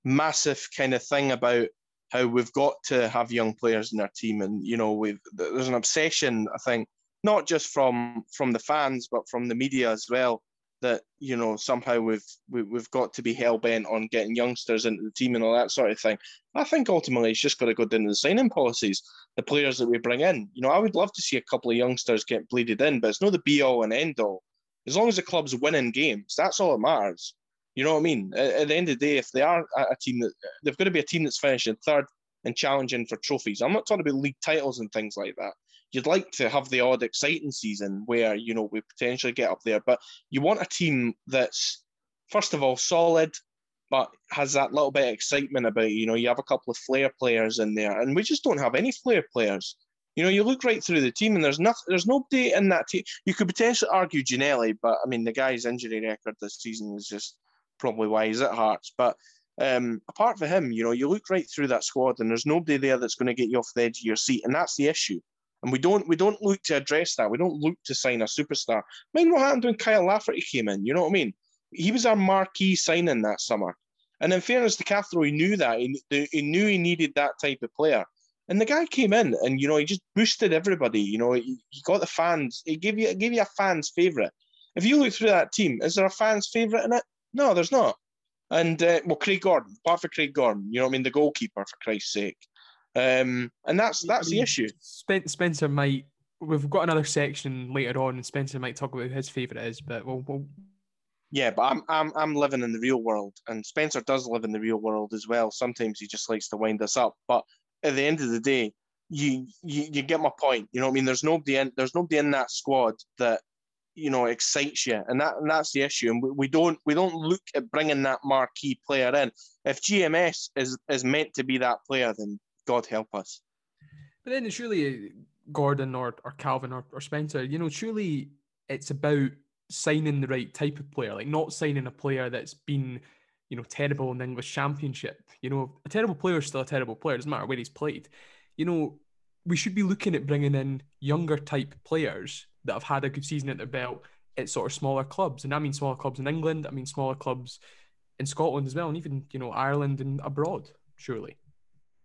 massive kind of thing about how we've got to have young players in our team, and you know, we've there's an obsession. I think not just from from the fans but from the media as well that you know somehow we've we, have got to be hell bent on getting youngsters into the team and all that sort of thing. I think ultimately it's just got to go down to the signing policies, the players that we bring in. You know, I would love to see a couple of youngsters get bleeded in, but it's not the be all and end all. As long as the club's winning games, that's all that matters. You know what I mean? At, at the end of the day, if they are a team that they've got to be a team that's finishing third and challenging for trophies. I'm not talking about league titles and things like that you'd like to have the odd exciting season where you know we potentially get up there, but you want a team that's first of all solid, but has that little bit of excitement about. You know, you have a couple of flair players in there, and we just don't have any flair players. You know, you look right through the team, and there's nothing. There's nobody in that team. You could potentially argue Ginnelly, but I mean, the guy's injury record this season is just probably why he's at Hearts. But um, apart from him, you know, you look right through that squad, and there's nobody there that's going to get you off the edge of your seat, and that's the issue. And we don't we don't look to address that. We don't look to sign a superstar. Mind what happened when Kyle Lafferty came in? You know what I mean? He was our marquee signing that summer. And in fairness to Cathro, he knew that. He, he knew he needed that type of player. And the guy came in and, you know, he just boosted everybody. You know, he, he got the fans. He gave you, gave you a fan's favourite. If you look through that team, is there a fan's favourite in it? No, there's not. And, uh, well, Craig Gordon, apart from Craig Gordon, you know what I mean? The goalkeeper, for Christ's sake. Um, and that's that's the issue. Spencer might. We've got another section later on, and Spencer might talk about who his favourite is. But we'll, we'll. Yeah, but I'm I'm I'm living in the real world, and Spencer does live in the real world as well. Sometimes he just likes to wind us up, but at the end of the day, you you, you get my point. You know what I mean? There's nobody in there's nobody in that squad that you know excites you, and that and that's the issue. And we, we don't we don't look at bringing that marquee player in. If GMS is is meant to be that player, then God help us. But then it's really uh, Gordon or or Calvin or, or Spencer, you know, surely it's about signing the right type of player, like not signing a player that's been, you know, terrible in the English Championship. You know, a terrible player is still a terrible player. It doesn't matter where he's played. You know, we should be looking at bringing in younger type players that have had a good season at their belt at sort of smaller clubs, and I mean smaller clubs in England. I mean smaller clubs in Scotland as well, and even you know Ireland and abroad. Surely.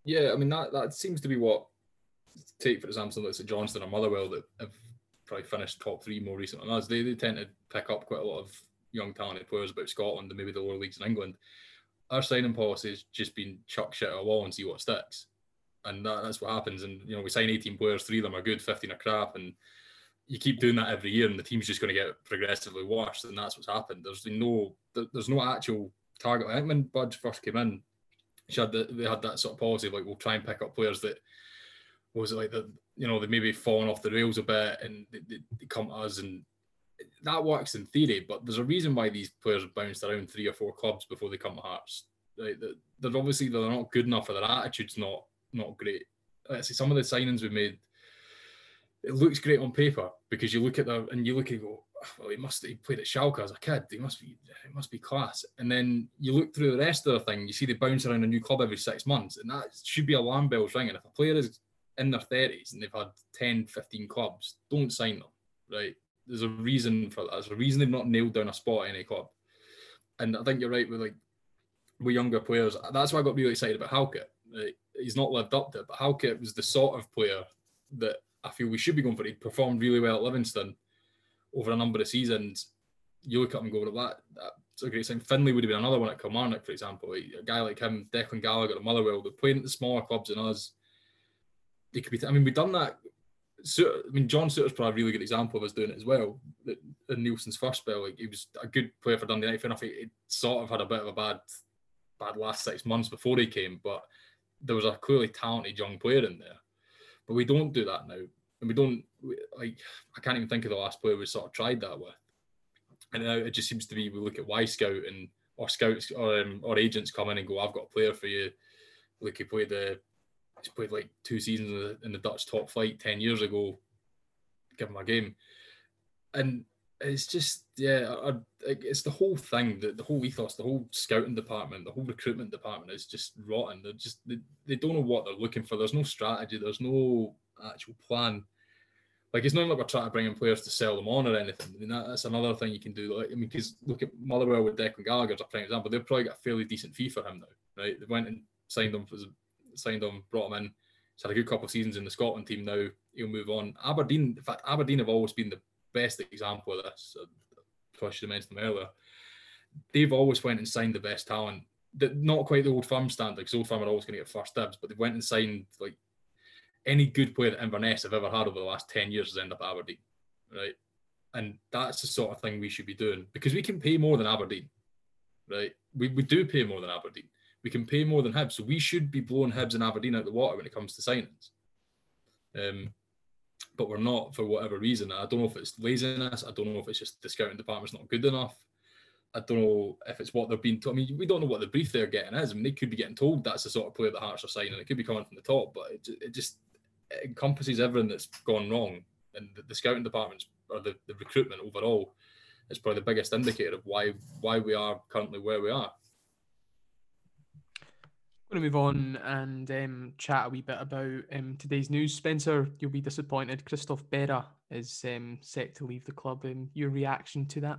Yeah, I mean that that seems to be what take for example, like St Johnstone or Motherwell that have probably finished top three more recently than us. They they tend to pick up quite a lot of young talented players about Scotland and maybe the lower leagues in England. Our signing policy has just been chuck shit at a wall and see what sticks. And that, that's what happens. And you know, we sign 18 players, three of them are good, 15 are crap, and you keep doing that every year, and the team's just going to get progressively worse. And that's what's happened. There's no there's no actual target. I think when Budge first came in, she had the, they had that sort of policy like we'll try and pick up players that was it like that you know they maybe fallen off the rails a bit and they, they, come to us and that works in theory, but there's a reason why these players bounced around three or four clubs before they come to Hearts. Like they're obviously they're not good enough, or their attitude's not not great. let's see some of the signings we made. It looks great on paper because you look at them and you look and go, well, he must he played at Schalke as a kid. He must be it must be class. And then you look through the rest of the thing, you see they bounce around a new club every six months, and that should be alarm bells ringing. If a player is in their 30s and they've had 10, 15 clubs, don't sign them, right? There's a reason for that. There's a reason they've not nailed down a spot at any club. And I think you're right with like with younger players. That's why I got really excited about Halkett. Like, he's not lived up to it, but Halkett was the sort of player that I feel we should be going for. He performed really well at Livingston over a number of seasons. You look up and go, that, that's a great sign. Findlay would have been another one at Kilmarnock, for example. A guy like him, Declan Gallagher at Motherwell, they're playing at the smaller clubs than us they could be. I mean, we've done that. So, I mean, John Souttar's probably a really good example of us doing it as well. In Neilson's first spell, like he was a good player for Dundee United. Fair enough, he, he sort of had a bit of a bad, bad last six months before he came, but there was a clearly talented young player in there. But we don't do that now, and we don't like. I can't even think of the last player we sort of tried that with. And now it just seems to be we look at Wyscout and or scouts or um, or agents come in and go, "I've got a player for you." Like he played the he's played like two seasons in the, Dutch top flight 10 years ago. Give him a game. And it's just, yeah, I, I, it's the whole thing, the, the whole ethos, the whole scouting department, the whole recruitment department is just rotten. They're just, they, they don't know what they're looking for. There's no strategy, there's no actual plan. Like it's not like we're trying to bring in players to sell them on or anything. I mean, that, that's another thing you can do. Like, I mean, because look at Motherwell with Declan Gallagher as a prime example. They've probably got a fairly decent fee for him now, right? They went and signed him signed him, brought him in. He's had a good couple of seasons in the Scotland team now. He'll move on. Aberdeen, in fact, Aberdeen have always been the best example of this. I should have mentioned them earlier. They've always went and signed the best talent. Not quite the old firm standard, because old firm are always going to get first dibs, but they went and signed like any good player that Inverness have ever had over the last 10 years has ended up Aberdeen, right? And that's the sort of thing we should be doing because we can pay more than Aberdeen, right? We, we do pay more than Aberdeen. We can pay more than Hibs, so we should be blowing Hibs and Aberdeen out of the water when it comes to signings. Um, but we're not for whatever reason. I don't know if it's laziness. I don't know if it's just the scouting department's not good enough. I don't know if it's what they're being told. I mean, we don't know what the brief they're getting is. I mean, they could be getting told that's the sort of player that Hearts are signing. It could be coming from the top, but it, it just encompasses everything that's gone wrong. And the, the scouting departments or the, the recruitment overall is probably the biggest indicator of why why we are currently where we are I'm going to move on and um, chat a wee bit about um, today's news. Spencer, you'll be disappointed. Christoph Berra is um, set to leave the club. And your reaction to that?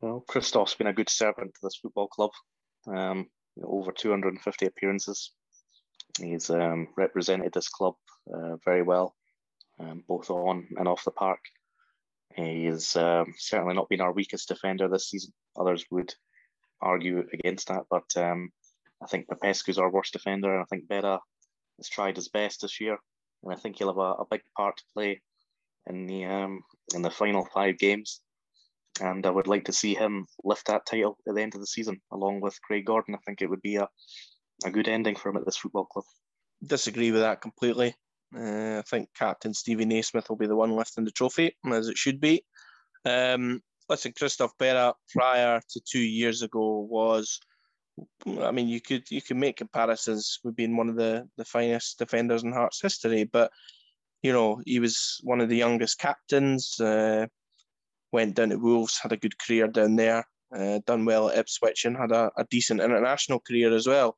Well, Christoph's been a good servant to this football club. Um, you know, over 250 appearances. He's um, represented this club uh, very well, um, both on and off the park. He's um, certainly not been our weakest defender this season. Others would argue against that, but um, I think Popescu's our worst defender, and I think Berra has tried his best this year, and I think he'll have a, a big part to play in the um, in the final five games. And I would like to see him lift that title at the end of the season, along with Craig Gordon. I think it would be a, a good ending for him at this football club. Disagree with that completely. Uh, I think Captain Stevie Naismith will be the one lifting the trophy, as it should be. Um, listen, Christoph Berra prior to two years ago was I mean, you could you could make comparisons with being one of the the finest defenders in Hearts history, but you know he was one of the youngest captains. Uh, went down to Wolves, had a good career down there, uh, done well at Ipswich, and had a, a decent international career as well.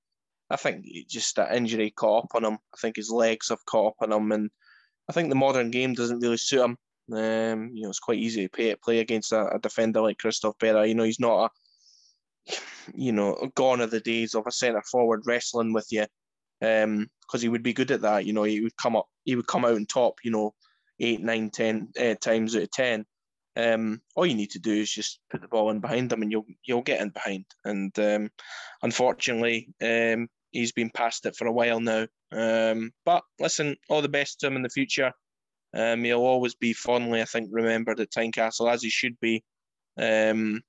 I think just that injury caught up on him. I think his legs have caught up on him, and I think the modern game doesn't really suit him. Um, you know, it's quite easy to play, play against a, a defender like Christoph Berra. You know, he's not a, you know, gone are the days of a centre forward wrestling with you, because um, he would be good at that. You know, he would come up, he would come out on top. You know, eight, nine, ten uh, times out of ten. Um, all you need to do is just put the ball in behind them, and you'll you'll get in behind. And um, unfortunately, um, he's been past it for a while now. Um, but listen, all the best to him in the future. Um, he'll always be fondly, I think, remembered at Tynecastle as he should be. Um,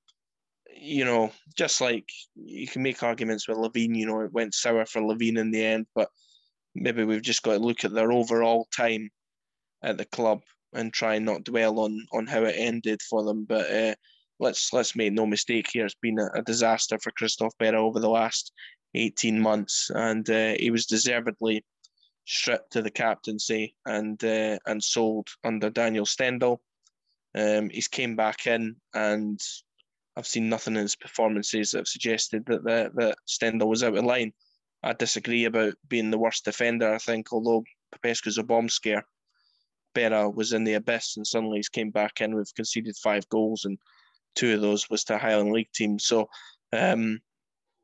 you know, just like you can make arguments with Levein, you know, it went sour for Levein in the end, but maybe we've just got to look at their overall time at the club and try and not dwell on on how it ended for them. But uh, let's let's make no mistake here, it's been a, a disaster for Christoph Berra over the last 18 months, and uh, he was deservedly stripped to the captaincy and uh, and sold under Daniel Stendel. Um, he's came back in, and I've seen nothing in his performances that have suggested that that, that Stendel was out of line. I disagree about being the worst defender. I think, although Popescu's a bomb scare, Berra was in the abyss, and suddenly he's came back in. We've conceded five goals, and two of those was to Highland League team. So, um,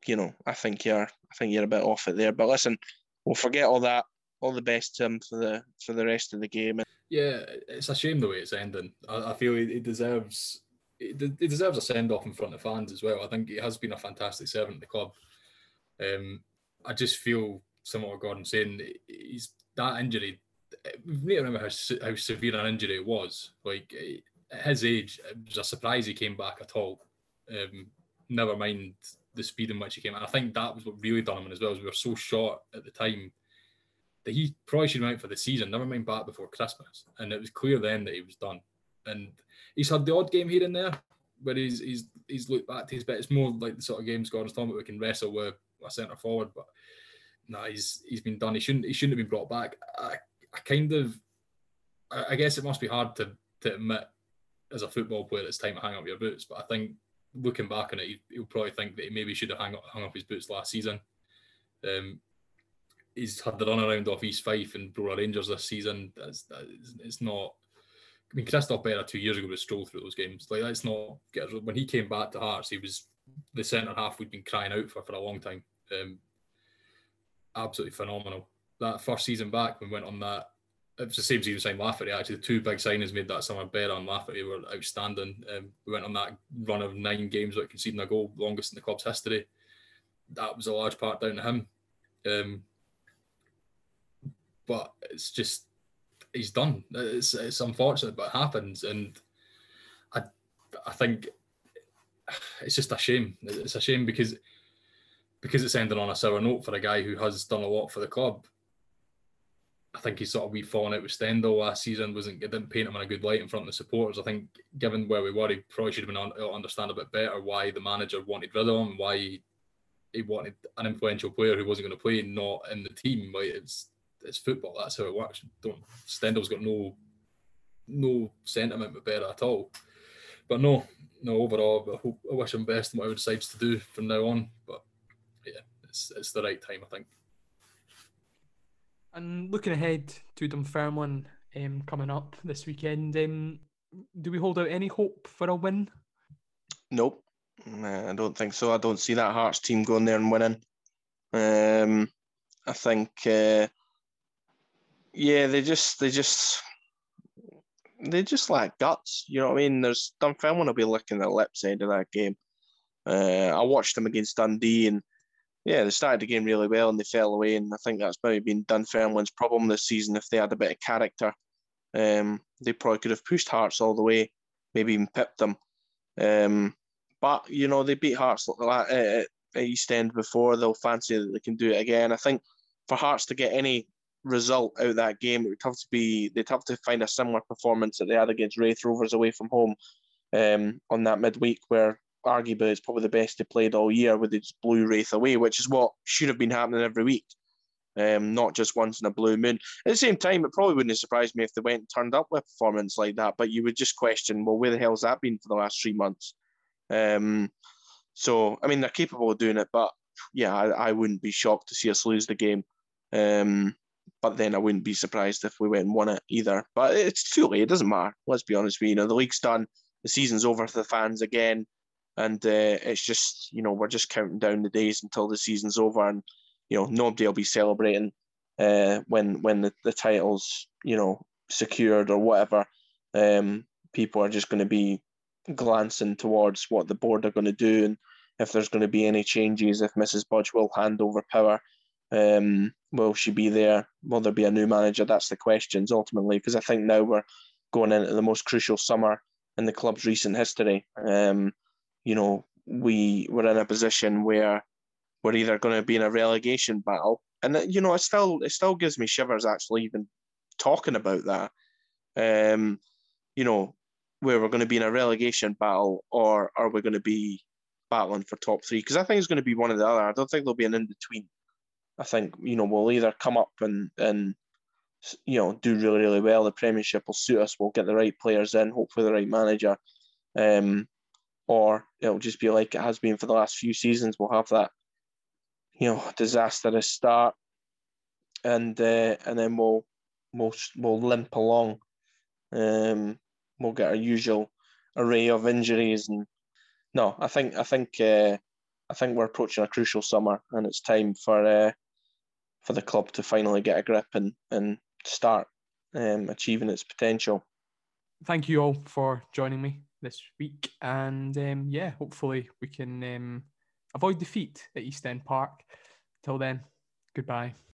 you know, I think you're, I think you're a bit off it there. But listen, we'll forget all that all the best to him for the for the rest of the game. Yeah, it's a shame the way it's ending. I, I feel he, deserves he, deserves a send off in front of fans as well. I think he has been a fantastic servant to the club. Um, I just feel similar to Gordon saying he's that injury. We need to remember how, how severe an injury it was. Like at his age, it was a surprise he came back at all. Um, never mind the speed in which he came. And I think that was what really done him as well. As we were so short at the time that he probably should have went for the season, never mind back before Christmas. And it was clear then that he was done. And he's had the odd game here and there where he's he's he's looked back to his bit. It's more like the sort of games Gordon's talking about we can wrestle with a centre forward, but no, nah, he's he's been done. He shouldn't he shouldn't have been brought back. I, I kind of I, I guess it must be hard to to admit as a football player it's time to hang up your boots. But I think looking back on it, he, will probably think that he maybe should have hung up, hung up his boots last season. Um, he's had the run around off East Fife and Brora Rangers this season. That's, that's it's not. I mean, Christoph Berra two years ago was strolled through those games. Like that's not when he came back to Hearts, he was the centre half we'd been crying out for for a long time. Um, absolutely phenomenal. That first season back, we went on that, it was the same season signed Lafferty. Actually, the two big signings made that summer. Berra and Lafferty were outstanding. Um, we went on that run of nine games without conceding a goal, longest in the club's history. That was a large part down to him. Um, but it's just he's done. It's it's unfortunate, but it happens, and I I think it's just a shame. It's a shame because because it's ending on a sour note for a guy who has done a lot for the club. I think he's sort of we fallen out with Stendel last season. wasn't didn't paint him in a good light in front of the supporters. I think given where we were, he probably should have been on, uh, understand a bit better why the manager wanted rid of him, why he, he wanted an influential player who wasn't going to play not in the team. Like it's it's football. That's how it works. Don't Stendel's got no no sentiment with Berra at all. But no, no. Overall, I hope I wish him best in whatever he decides to do from now on. But yeah, it's it's the right time, I think. And looking ahead to Dunfermline um, coming up this weekend, um, do we hold out any hope for a win? Nope, I don't think so. I don't see that Hearts team going there and winning. Um, I think uh, yeah, they just they just they just lack guts. You know what I mean? There's Dunfermline will be licking their lips end of that game. Uh, I watched them against Dundee, and yeah, they started the game really well and they fell away. And I think that's maybe been Dunfermline's problem this season. If they had a bit of character, um, they probably could have pushed Hearts all the way, maybe even pipped them. Um, but you know they beat Hearts at East End before. They'll fancy that they can do it again. I think for Hearts to get any result out of that game. It would have to be they'd have to find a similar performance that they had against Raith Rovers away from home um, on that midweek, where arguably it's probably the best they played all year with its blue wraith away, which is what should have been happening every week. Um, not just once in a blue moon. At the same time, it probably wouldn't have surprised me if they went and turned up with a performance like that. But you would just question, well, where the hell's that been for the last three months? Um, so I mean, they're capable of doing it, but yeah, I, I wouldn't be shocked to see us lose the game. Um, but then I wouldn't be surprised if we went and won it either. But it's too late. It doesn't matter. Let's be honest with you. You know, the league's done. The season's over for the fans again, and uh, it's just you know we're just counting down the days until the season's over, and you know nobody will be celebrating uh, when when the, the title's you know secured or whatever. Um, people are just going to be glancing towards what the board are going to do and if there's going to be any changes, if Mrs. Budge will hand over power. Um, will she be there? Will there be a new manager? That's the questions ultimately, because I think now we're going into the most crucial summer in the club's recent history. Um, you know, we were in a position where we're either going to be in a relegation battle, and you know, it still it still gives me shivers actually even talking about that. Um, you know, where we're going to be in a relegation battle, or are we going to be battling for top three? Because I think it's going to be one or the other. I don't think there'll be an in between. I think you know we'll either come up and and you know do really really well. The Premiership will suit us. We'll get the right players in, hopefully the right manager, um, or it'll just be like it has been for the last few seasons. We'll have that you know disastrous start, and uh, and then we'll we'll we'll limp along. Um, we'll get our usual array of injuries and no, I think I think uh, I think we're approaching a crucial summer, and it's time for uh, for the club to finally get a grip and and start um, achieving its potential. Thank you all for joining me this week, and um, yeah, hopefully we can um, avoid defeat at East End Park. Till then, goodbye.